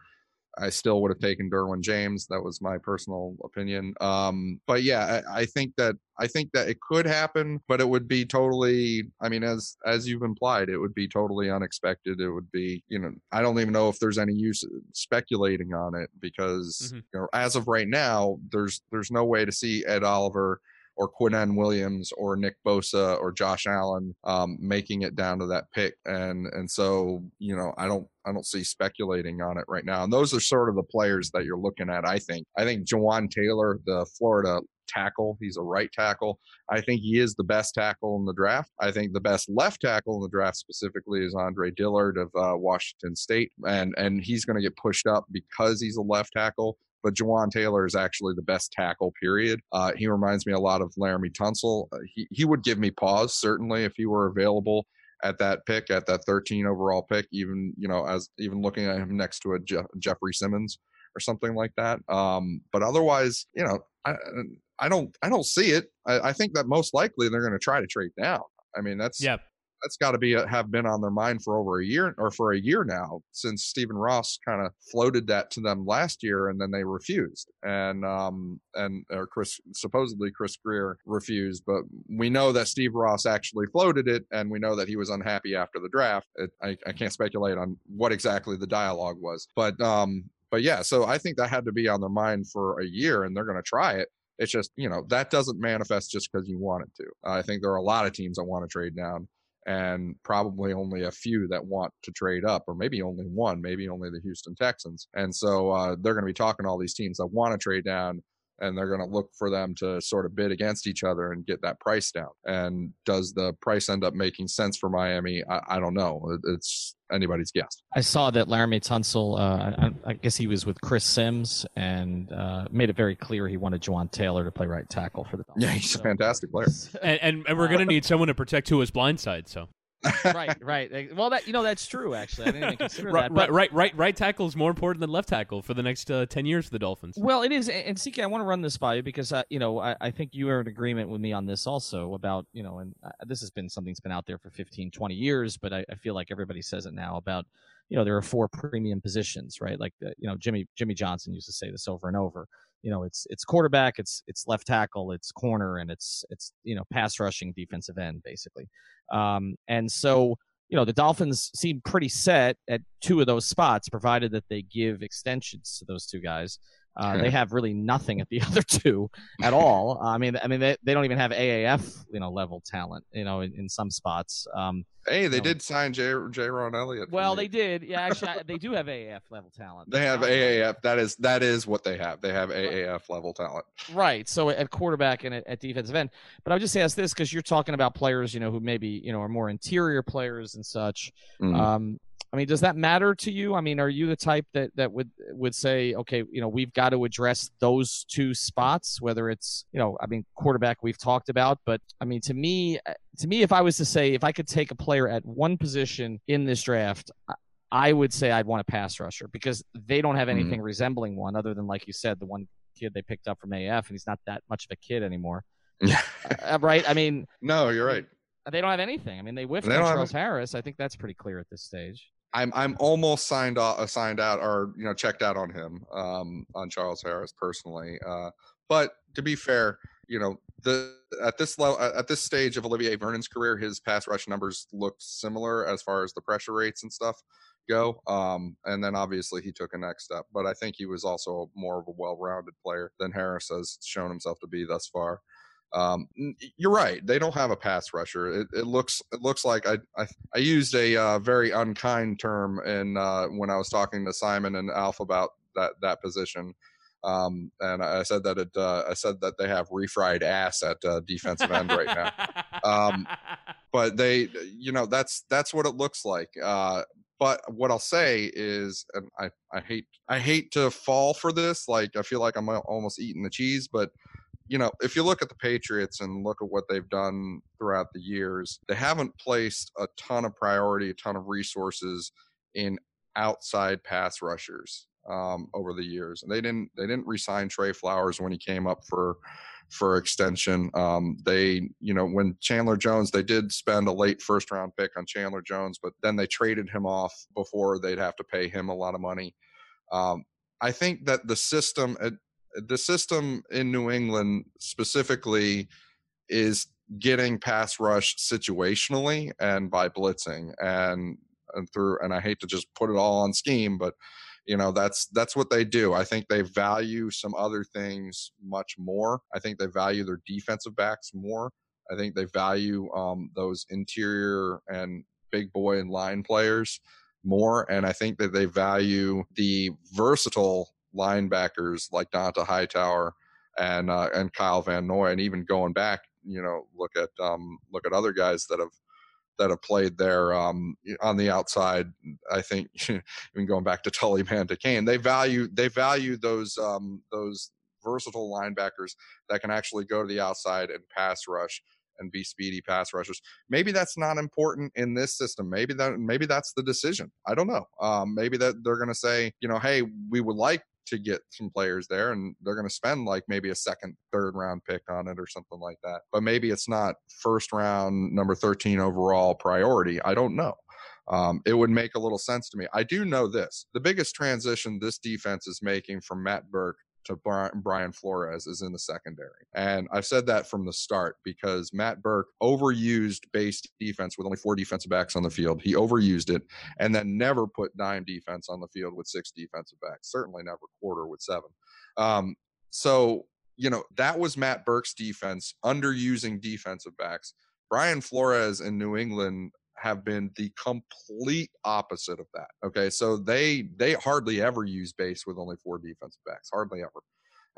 I still would have taken Derwin James. That was my personal opinion. Um, but yeah, I, I, think that I think that it could happen, but it would be totally. I mean, as as you've implied, it would be totally unexpected. It would be, you know, I don't even know if there's any use speculating on it because mm-hmm. you know, as of right now, there's there's no way to see Ed Oliver or Quinnen Williams or Nick Bosa or Josh Allen um, making it down to that pick. And and so you know I don't I don't see speculating on it right now. And those are sort of the players that you're looking at. I think I think Jawaan Taylor, the Florida tackle. He's a right tackle. I think he is the best tackle in the draft. I think the best left tackle in the draft specifically is Andre Dillard of uh, Washington State, and and he's going to get pushed up because he's a left tackle but Jawaan Taylor is actually the best tackle, period. Uh, he reminds me a lot of Laremy Tunsil. Uh, he, he would give me pause, certainly, if he were available at that pick, at that 13 overall pick, even, you know, as even looking at him next to a Je- Jeffrey Simmons or something like that. Um, but otherwise, you know, I, I don't, I don't see it. I, I think that most likely they're going to try to trade down. I mean, that's yeah that's got to be a, have been on their mind for over a year or for a year now since Stephen Ross kind of floated that to them last year and then they refused. And um and or Chris supposedly Chris Grier refused but we know that Steve Ross actually floated it and we know that he was unhappy after the draft. It, I, I can't speculate on what exactly the dialogue was but um but yeah so I think that had to be on their mind for a year and they're going to try it. It's just you know that doesn't manifest just because you want it to. I think there are a lot of teams that want to trade down and probably only a few that want to trade up, or maybe only one, maybe only the Houston Texans. And so uh, they're going to be talking to all these teams that want to trade down and they're going to look for them to sort of bid against each other and get that price down. And does the price end up making sense for Miami? I, I don't know. It's anybody's guess. I saw that Laremy Tunsil, uh, I, I, guess he was with Chris Sims and uh, made it very clear he wanted Jawaan Taylor to play right tackle for the Dolphins. Yeah, he's so, a fantastic player. And, and, and we're going to need someone to protect Tua's blind side, so right, right. Well, that you know that's true. Actually, I didn't even consider right, that. But... Right, right, right. tackle is more important than left tackle for the next uh, ten years for the Dolphins. Well, it is. And CK, I want to run this by you because uh, you know I, I, think you are in agreement with me on this also about you know, and uh, this has been something that's been out there for 15, 20 years, but I, I feel like everybody says it now about you know there are four premium positions, right? Like uh, you know Jimmy Jimmy Johnson used to say this over and over you know it's it's quarterback it's it's left tackle it's corner and it's it's you know pass rushing defensive end basically um, and so you know, the Dolphins seem pretty set at two of those spots, provided that they give extensions to those two guys. Uh, they have really nothing at the other two at all. I mean, I mean, they, they don't even have AAF, you know, level talent, you know, in, in some spots. Um, hey, they did sign J. Jayrone Elliott. Well, they did. Yeah, actually, they do have AAF level talent. They have AAF. That is that is what they have. They have AAF level talent. Right. So at quarterback and at, at defensive end. But I would just ask this because you're talking about players, you know, who maybe you know are more interior players and such. Mm-hmm. Um, I mean, does that matter to you? I mean, are you the type that that would would say, okay, you know, we've got to address those two spots, whether it's, you know, I mean, quarterback we've talked about, but I mean, to me, uh, to me, if I was to say, if I could take a player at one position in this draft, I would say I'd want a pass rusher because they don't have mm-hmm. anything mm-hmm. resembling one other than, like you said, the one kid they picked up from AF, and he's not that much of a kid anymore. uh, right? I mean, no, you're right. They don't have anything. I mean, they whiffed on Charles. Harris. I think that's pretty clear at this stage. I'm I'm almost signed off, signed out, or you know, checked out on him, um, on Charles Harris personally. Uh, but to be fair, you know, the at this level, at this stage of Olivier Vernon's career, his pass rush numbers looked similar as far as the pressure rates and stuff go. Um, and then obviously he took a next step, but I think he was also more of a well-rounded player than Harris has shown himself to be thus far. Um, you're right. They don't have a pass rusher. It, it looks it looks like I I, I used a uh, very unkind term in uh, when I was talking to Simon and Alf about that that position. Um, and I said that it, uh, I said that they have refried ass at uh, defensive end right now. Um, but they, you know, that's that's what it looks like. Uh, but what I'll say is, and I, I hate I hate to fall for this. Like I feel like I'm almost eating the cheese, but you know, if you look at the Patriots and look at what they've done throughout the years, they haven't placed a ton of priority, a ton of resources in outside pass rushers um, over the years. And they didn't they didn't resign Trey Flowers when he came up for for extension. Um, they, you know, when Chandler Jones, they did spend a late first round pick on Chandler Jones, but then they traded him off before they'd have to pay him a lot of money. Um, I think that the system, the system in New England specifically, is getting pass rush situationally and by blitzing and and through. And I hate to just put it all on scheme, but you know that's that's what they do. I think they value some other things much more. I think they value their defensive backs more. I think they value um, those interior and big boy and line players more. And I think that they value the versatile linebackers like Dont'a Hightower and uh, and Kyle Van Noy, and even going back, you know, look at um, look at other guys that have that have played there um, on the outside. I think even going back to Tully Kane, they value they value those um, those versatile linebackers that can actually go to the outside and pass rush and be speedy pass rushers. Maybe that's not important in this system. Maybe that maybe that's the decision. I don't know. Um, maybe that they're going to say, you know, hey, we would like to get some players there and they're going to spend like maybe a second third round pick on it or something like that. But maybe it's not first round number 13 overall priority i don't know. Um, it would make a little sense to me. I do know this the biggest transition this defense is making from matt burke to Brian Flores is in the secondary. And I've said that from the start because Matt Burke overused base defense with only four defensive backs on the field. He overused it and then never put dime defense on the field with six defensive backs, certainly never quarter with seven. Um, so, you know, that was Matt Burke's defense, underusing defensive backs. Brian Flores in New England have been the complete opposite of that. Okay, so they they hardly ever use base with only four defensive backs, hardly ever,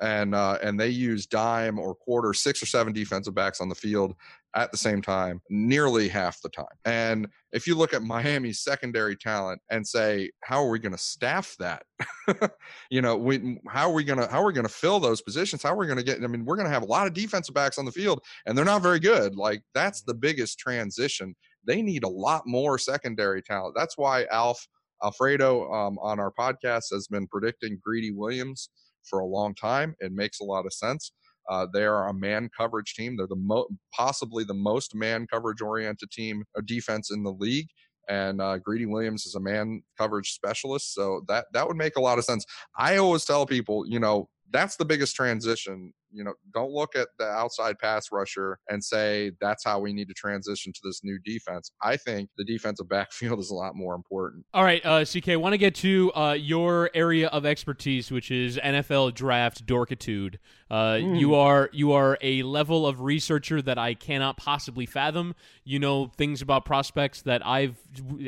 and uh, and they use dime or quarter, six or seven defensive backs on the field at the same time, nearly half the time. And if you look at Miami's secondary talent and say, how are we going to staff that? you know, we how are we going to how are we going to fill those positions? How are we going to get? I mean, we're going to have a lot of defensive backs on the field, and they're not very good. Like that's the biggest transition they need a lot more secondary talent. That's why Alf Alfredo um, on our podcast has been predicting Greedy Williams for a long time. It makes a lot of sense. Uh, they are a man coverage team. They're the mo- possibly the most man coverage oriented team or defense in the league. And uh, Greedy Williams is a man coverage specialist, so that that would make a lot of sense. I always tell people, you know, that's the biggest transition you know, don't look at the outside pass rusher and say that's how we need to transition to this new defense. I think the defensive backfield is a lot more important. All right, uh, CK, want to get to uh, your area of expertise, which is NFL draft dorkitude. Uh, mm. You are you are a level of researcher that I cannot possibly fathom. You know things about prospects that I've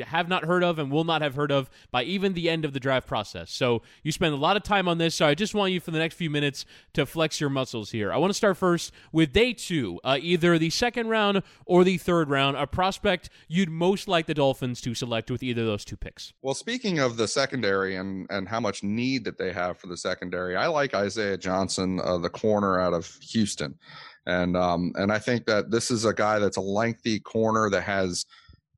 have not heard of and will not have heard of by even the end of the draft process. So you spend a lot of time on this. So I just want you for the next few minutes to flex your muscles here. I want to start first with day two, uh, either the second round or the third round, a prospect you'd most like the Dolphins to select with either of those two picks. Well, speaking of the secondary and, and how much need that they have for the secondary, I like Isaiah Johnson, uh, the corner out of Houston. And um, and I think that this is a guy that's a lengthy corner that has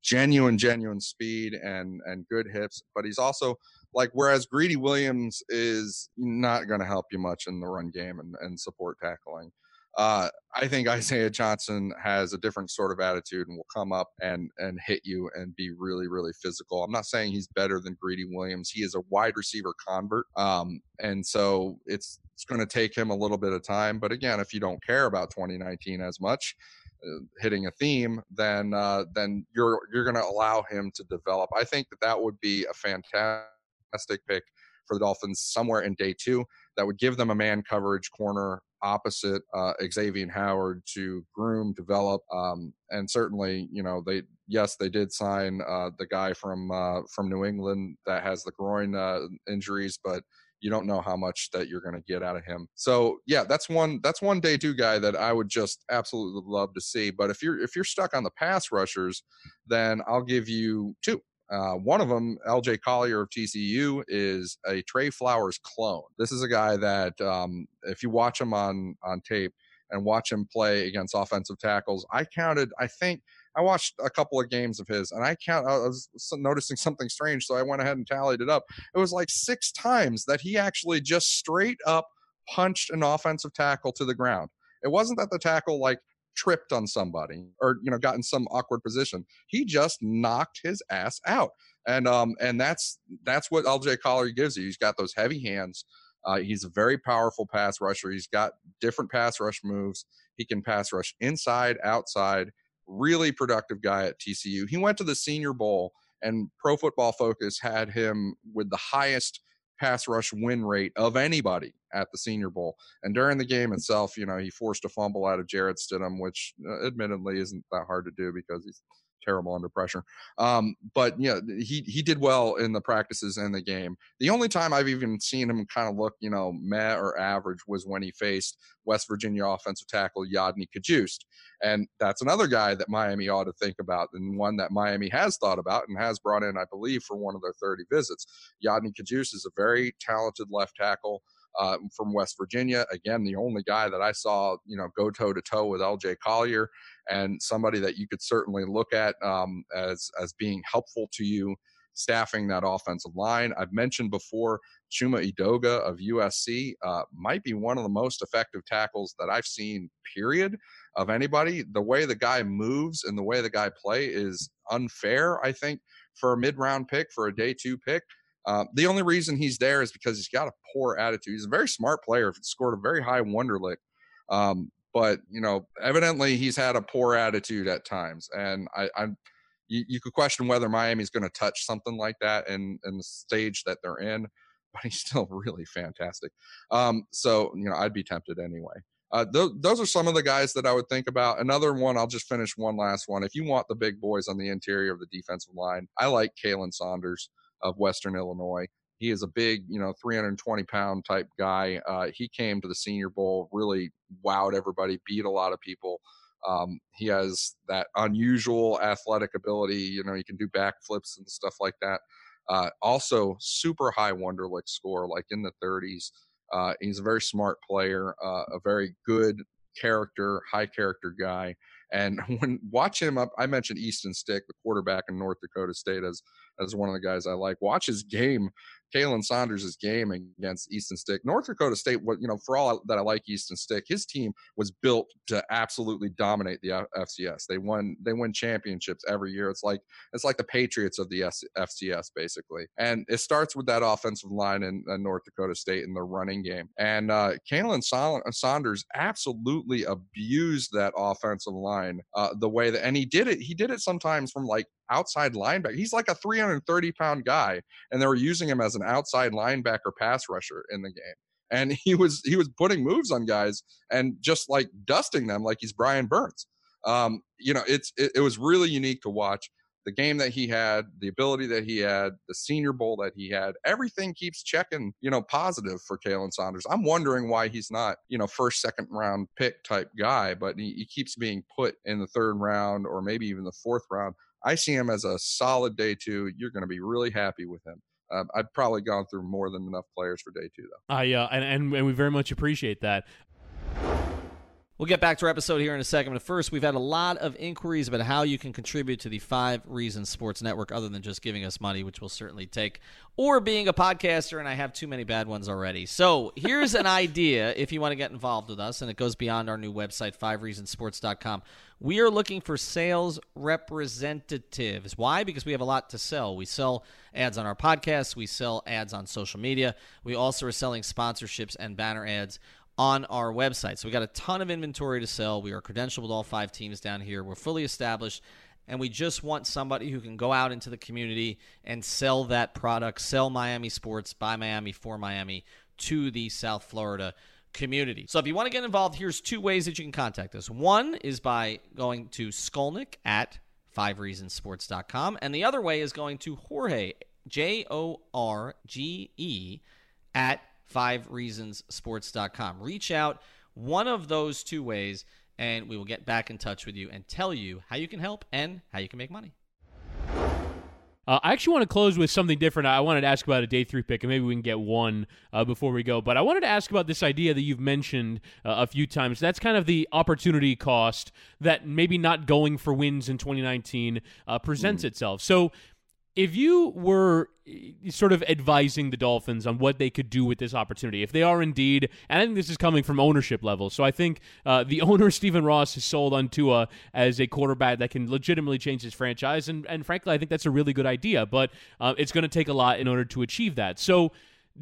genuine, genuine speed and and good hips, but he's also like whereas Greedy Williams is not going to help you much in the run game and, and support tackling. Uh, I think Isaiah Johnson has a different sort of attitude and will come up and and hit you and be really really physical. I'm not saying he's better than Greedy Williams. He is a wide receiver convert, um, and so it's it's going to take him a little bit of time. But again, if you don't care about 2019 as much, uh, hitting a theme, then uh, then you're you're going to allow him to develop. I think that that would be a fantastic fantastic pick for the Dolphins somewhere in day two that would give them a man coverage corner opposite uh, Xavier Howard to groom, develop, um, and certainly, you know, they yes, they did sign uh, the guy from uh, from New England that has the groin uh, injuries, but you don't know how much that you're going to get out of him. So yeah, that's one that's one day two guy that I would just absolutely love to see. But if you're if you're stuck on the pass rushers, then I'll give you two. Uh, one of them, LJ Collier of TCU, is a Trey Flowers clone. This is a guy that, um, if you watch him on on tape and watch him play against offensive tackles, I counted. I think I watched a couple of games of his, and I count. I was noticing something strange, so I went ahead and tallied it up. It was like six times that he actually just straight up punched an offensive tackle to the ground. It wasn't that the tackle like tripped on somebody or you know got in some awkward position. He just knocked his ass out, and um and that's that's what LJ Collier gives you. He's got those heavy hands. Uh, he's a very powerful pass rusher. He's got different pass rush moves. He can pass rush inside, outside. Really productive guy at TCU. He went to the Senior Bowl, and Pro Football Focus had him with the highest pass rush win rate of anybody at the Senior Bowl. And during the game itself, you know, he forced a fumble out of Jarrett Stidham, which uh, admittedly isn't that hard to do because he's terrible under pressure. Um, but yeah, he he did well in the practices and the game. The only time I've even seen him kind of look, you know, meh or average was when he faced West Virginia offensive tackle Yodny Cajuste. And that's another guy that Miami ought to think about, and one that Miami has thought about and has brought in, I believe, for one of their 30 visits. Yodny Cajuste is a very talented left tackle. Uh, from West Virginia. Again, the only guy that I saw, you know, go toe to toe with LJ Collier and somebody that you could certainly look at um, as as being helpful to you staffing that offensive line. I've mentioned before Chuma Edoga of USC uh, might be one of the most effective tackles that I've seen, period, of anybody. The way the guy moves and the way the guy play is unfair, I think, for a mid round pick, for a day two pick. Uh, the only reason he's there is because he's got a poor attitude. He's a very smart player. Scored a very high Wonderlic, um, but you know, evidently he's had a poor attitude at times, and I, I'm. You, you could question whether Miami's going to touch something like that in in the stage that they're in, but he's still really fantastic. Um, so you know, I'd be tempted anyway. Uh, th- those are some of the guys that I would think about. Another one, I'll just finish one last one. If you want the big boys on the interior of the defensive line, I like Khalen Saunders of Western Illinois. He is a big, you know, 320 pound type guy. Uh, he came to the Senior Bowl, really wowed everybody, beat a lot of people. Um, he has that unusual athletic ability. You know, he can do backflips and stuff like that. Uh, also, super high Wonderlic score, like in the 30s. Uh, he's a very smart player, uh, a very good character, high character guy. And when watch him up, I mentioned Easton Stick, the quarterback in North Dakota State, as as one of the guys I like. Watch his game Khalen Saunders' game against Easton Stick. North Dakota State, what you know, for all that I like Easton Stick, his team was built to absolutely dominate the FCS. They won they win championships every year. It's like it's like the Patriots of the FCS basically. And it starts with that offensive line in, in North Dakota State in the running game. And uh, Khalen Saunders absolutely abused that offensive line uh, the way that, and he did it. He did it sometimes from like outside linebacker. He's like a 330 pound guy, and they were using him as an outside linebacker pass rusher in the game. And he was he was putting moves on guys and just like dusting them like he's Brian Burns. Um, you know, it's it, it was really unique to watch the game that he had, the ability that he had, the Senior Bowl that he had, everything keeps checking, you know, positive for Khalen Saunders. I'm wondering why he's not, you know, first, second round pick type guy, but he, he keeps being put in the third round or maybe even the fourth round. I see him as a solid day two. You're going to be really happy with him. Uh, I've probably gone through more than enough players for day two, though. I uh, and, and and we very much appreciate that. We'll get back to our episode here in a second. But first, we've had a lot of inquiries about how you can contribute to the Five Reasons Sports Network, other than just giving us money, which we'll certainly take, or being a podcaster, and I have too many bad ones already. So here's an idea if you want to get involved with us, and it goes beyond our new website, fivereasonsports.com. We are looking for sales representatives. Why? Because we have a lot to sell. We sell ads on our podcast, we sell ads on social media, we also are selling sponsorships and banner ads on our website. So we got a ton of inventory to sell. We are credentialed with all five teams down here. We're fully established and we just want somebody who can go out into the community and sell that product, sell Miami sports by Miami for Miami to the South Florida community. So if you want to get involved, here's two ways that you can contact us. One is by going to Skolnick at fivereasonsports.com, and the other way is going to Jorge, J O R G E, at fivereasonsports.com. Reach out one of those two ways, and we will get back in touch with you and tell you how you can help and how you can make money. Uh, I actually want to close with something different. I wanted to ask about a day three pick, and maybe we can get one uh, before we go. But I wanted to ask about this idea that you've mentioned uh, a few times. That's kind of the opportunity cost that maybe not going for wins in 2019 uh, presents mm. itself. So if you were eh, sort of advising the Dolphins on what they could do with this opportunity, if they are indeed, and I think this is coming from ownership level, so I think uh, the owner Stephen Ross has sold on Tua as a quarterback that can legitimately change his franchise, and and frankly, I think that's a really good idea, but uh, it's going to take a lot in order to achieve that. So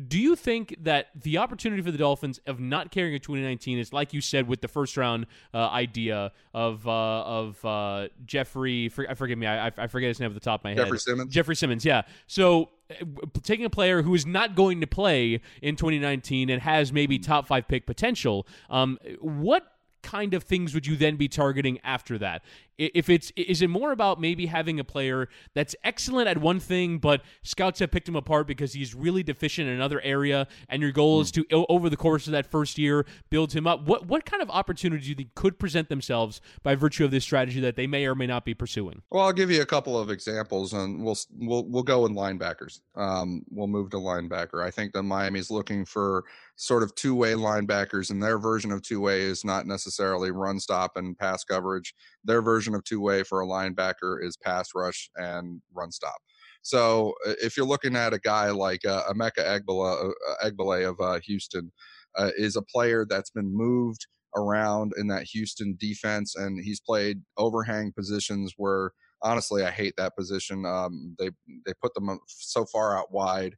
do you think that the opportunity for the Dolphins of not carrying a 2019 is like you said with the first round uh, idea of uh, of uh, Jeffrey? For, forgive me, I, I forget his name at the top of my Jeffrey head. Jeffrey Simmons. Jeffrey Simmons. Yeah. So uh, taking a player who is not going to play in 2019 and has maybe top five pick potential. Um, what kind of things would you then be targeting after that? If it's is it more about maybe having a player that's excellent at one thing, but scouts have picked him apart because he's really deficient in another area, and your goal is to over the course of that first year build him up. What what kind of opportunities do you think could present themselves by virtue of this strategy that they may or may not be pursuing? Well, I'll give you a couple of examples, and we'll we'll we'll go with linebackers. Um, we'll move to linebacker. I think that Miami's looking for sort of two-way linebackers, and their version of two-way is not necessarily run stop and pass coverage. Their version of two-way for a linebacker is pass rush and run stop. So if you're looking at a guy like uh, Emeke Egbule, uh, of uh, Houston, uh, is a player that's been moved around in that Houston defense, and he's played overhang positions where honestly I hate that position. Um, they they put them so far out wide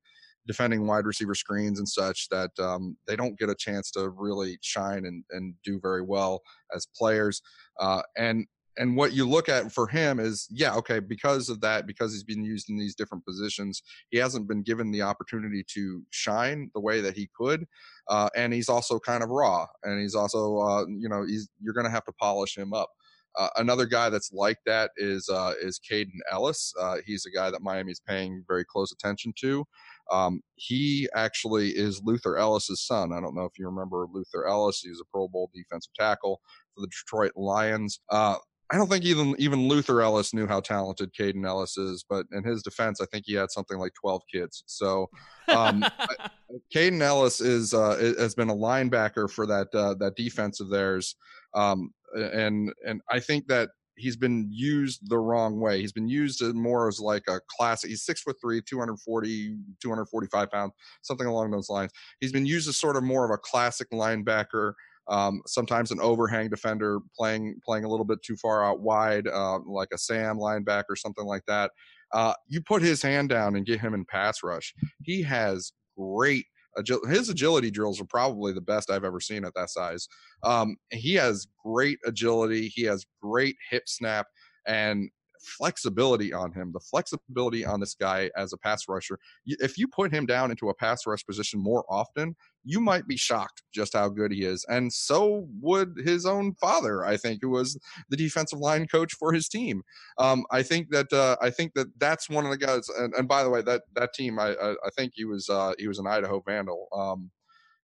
defending wide receiver screens and such that um, they don't get a chance to really shine and, and do very well as players. Uh, and and what you look at for him is yeah okay because of that because he's been used in these different positions he hasn't been given the opportunity to shine the way that he could uh, and he's also kind of raw and he's also uh, you know you're to have to polish him up uh, another guy that's like that is uh, is Kaden Elliss. Uh, he's a guy that Miami's paying very close attention to. Um, he actually is Luther Elliss's son. I don't know if you remember Luther Elliss. He's a Pro Bowl defensive tackle for the Detroit Lions. Uh, I don't think even even Luther Elliss knew how talented Kaden Elliss is, but in his defense, I think he had something like 12 kids. So um, Kaden Elliss is uh, has been a linebacker for that uh, that defense of theirs, um, and and I think that he's been used the wrong way. He's been used more as like a classic. He's six foot three, 240, 245 pounds, something along those lines. He's been used as sort of more of a classic linebacker. Um, sometimes an overhang defender playing playing a little bit too far out wide, uh, like a Sam linebacker, or something like that. Uh, you put his hand down and get him in pass rush. He has great Agil- his agility drills are probably the best I've ever seen at that size. Um, he has great agility. He has great hip snap and flexibility on him. The flexibility on this guy as a pass rusher. If you put him down into a pass rush position more often, you might be shocked just how good he is. And so would his own father, I think, who was the defensive line coach for his team. Um, I think that uh, I think that that's one of the guys. And, and by the way, that that team, I I, I think he was uh, he was an Idaho Vandal. Um,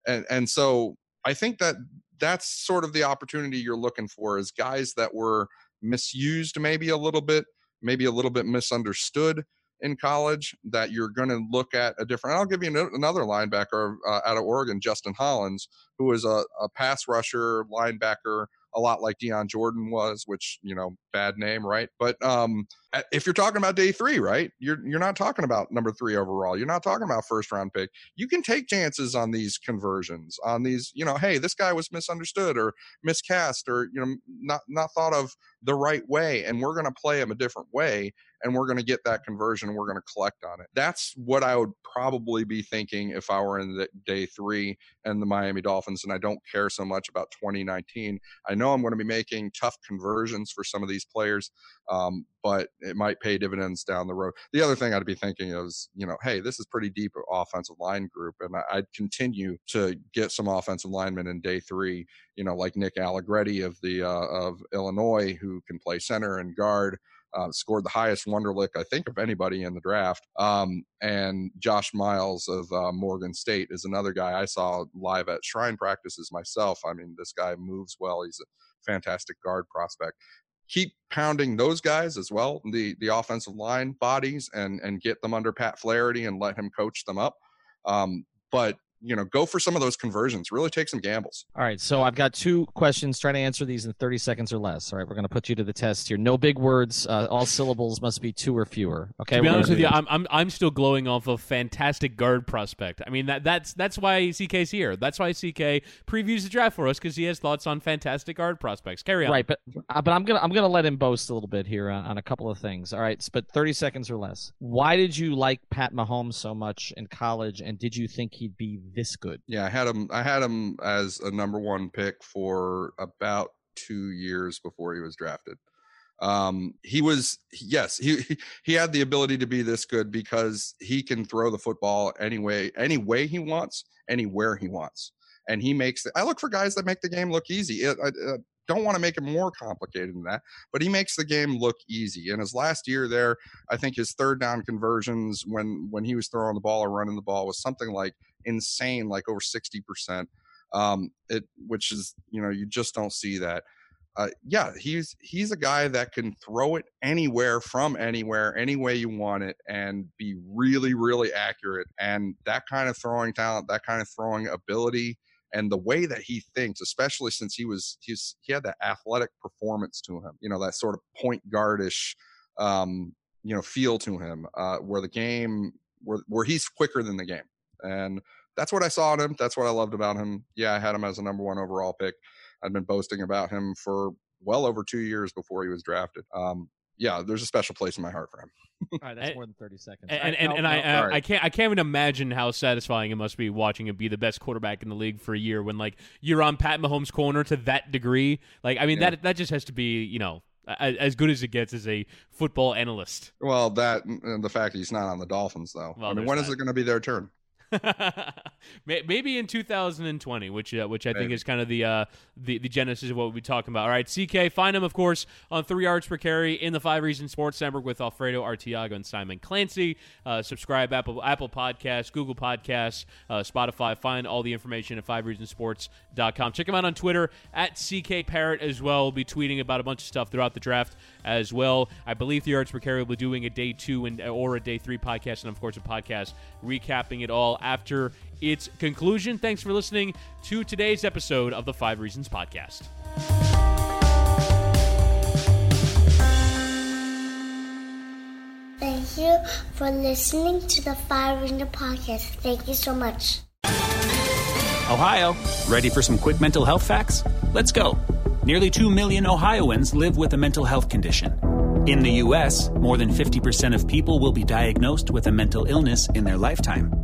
and and so I think that that's sort of the opportunity you're looking for is guys that were misused maybe a little bit, maybe a little bit misunderstood in college that you're going to look at a different. I'll give you another linebacker uh, out of Oregon, Justin Hollins, who is a, a pass rusher linebacker a lot like Dion Jordan was, which you know, bad name, right? But um, if you're talking about day three, right, you're you're not talking about number three overall. You're not talking about first round pick. You can take chances on these conversions, on these, you know, hey, this guy was misunderstood or miscast or you know, not not thought of the right way, and we're going to play him a different way and we're going to get that conversion and we're going to collect on it. That's what I would probably be thinking if I were in the day three and the Miami Dolphins and I don't care so much about 2019. I know I'm going to be making tough conversions for some of these players, um, but it might pay dividends down the road. The other thing I'd be thinking is, you know, hey, this is pretty deep offensive line group, and I'd continue to get some offensive linemen in day three. You know, like Nick Allegretti of the uh, of Illinois, who can play center and guard uh, scored the highest Wonderlic, I think, of anybody in the draft. Um, and Josh Miles of uh, Morgan State is another guy I saw live at Shrine practices myself. I mean, this guy moves well. He's a fantastic guard prospect. Keep pounding those guys as well, the the offensive line bodies, and and get them under Pat Flaherty and let him coach them up. Um, but you know, go for some of those conversions. Really take some gambles. All right. So I've got two questions. Try to answer these in 30 seconds or less. All right. We're going to put you to the test here. No big words. Uh, all syllables must be two or fewer. Okay. To be honest with you, I'm, I'm I'm still glowing off of fantastic guard prospect. I mean that that's that's why CK's here. That's why CK previews the draft for us because he has thoughts on fantastic guard prospects. Carry on. Right, but uh, but I'm gonna I'm gonna let him boast a little bit here on, on a couple of things. All right, but 30 seconds or less. Why did you like Pat Mahomes so much in college, and did you think he'd be this good? Yeah, I had him. I had him as a number one pick for about two years before he was drafted. Um, he was yes, he he had the ability to be this good because he can throw the football anyway, any way he wants, anywhere he wants, and he makes. The, I look for guys that make the game look easy. I, I, I don't want to make it more complicated than that, but he makes the game look easy. In his last year there, I think his third down conversions when when he was throwing the ball or running the ball was something like insane, like over sixty percent. Um, it which is you know you just don't see that uh, yeah, he's he's a guy that can throw it anywhere from anywhere, any way you want it, and be really, really accurate. And that kind of throwing talent, that kind of throwing ability, and the way that he thinks, especially since he was he's he had that athletic performance to him, you know, that sort of point guardish, um, you know, feel to him, uh, where the game where where he's quicker than the game, and that's what I saw in him. That's what I loved about him. Yeah, I had him as a number one overall pick. I'd been boasting about him for well over two years before he was drafted. Um, yeah, there's a special place in my heart for him. All right, that's more than thirty seconds. And and, and, I uh, I, I can't I can't even imagine how satisfying it must be watching him be the best quarterback in the league for a year when like you're on Pat Mahomes' corner to that degree. Like I mean yeah. that that just has to be you know as good as it gets as a football analyst. Well, that and the fact that he's not on the Dolphins though. Well, I mean, when that. is it going to be their turn? Maybe in 2020, which uh, which I think is kind of the, uh, the the genesis of what we'll be talking about. All right, CK, find him of course on three yards per carry in the Five Reasons Sports Network with Alfredo Artiaga and Simon Clancy. Uh, subscribe Apple Apple Podcasts, Google Podcasts, uh, Spotify. Find all the information at FiveReasonsSports.com. Check him out on Twitter at CK Parrott as well. We'll be tweeting about a bunch of stuff throughout the draft as well. I believe the yards per carry will be doing a day two and or a day three podcast, and of course a podcast recapping it all after its conclusion. Thanks for listening to today's episode of the Five Reasons Podcast. Thank you for listening to the Five Reasons Podcast. Thank you so much. Ohio, ready for some quick mental health facts? Let's go. Nearly 2 million Ohioans live with a mental health condition. In the U.S., more than 50% of people will be diagnosed with a mental illness in their lifetime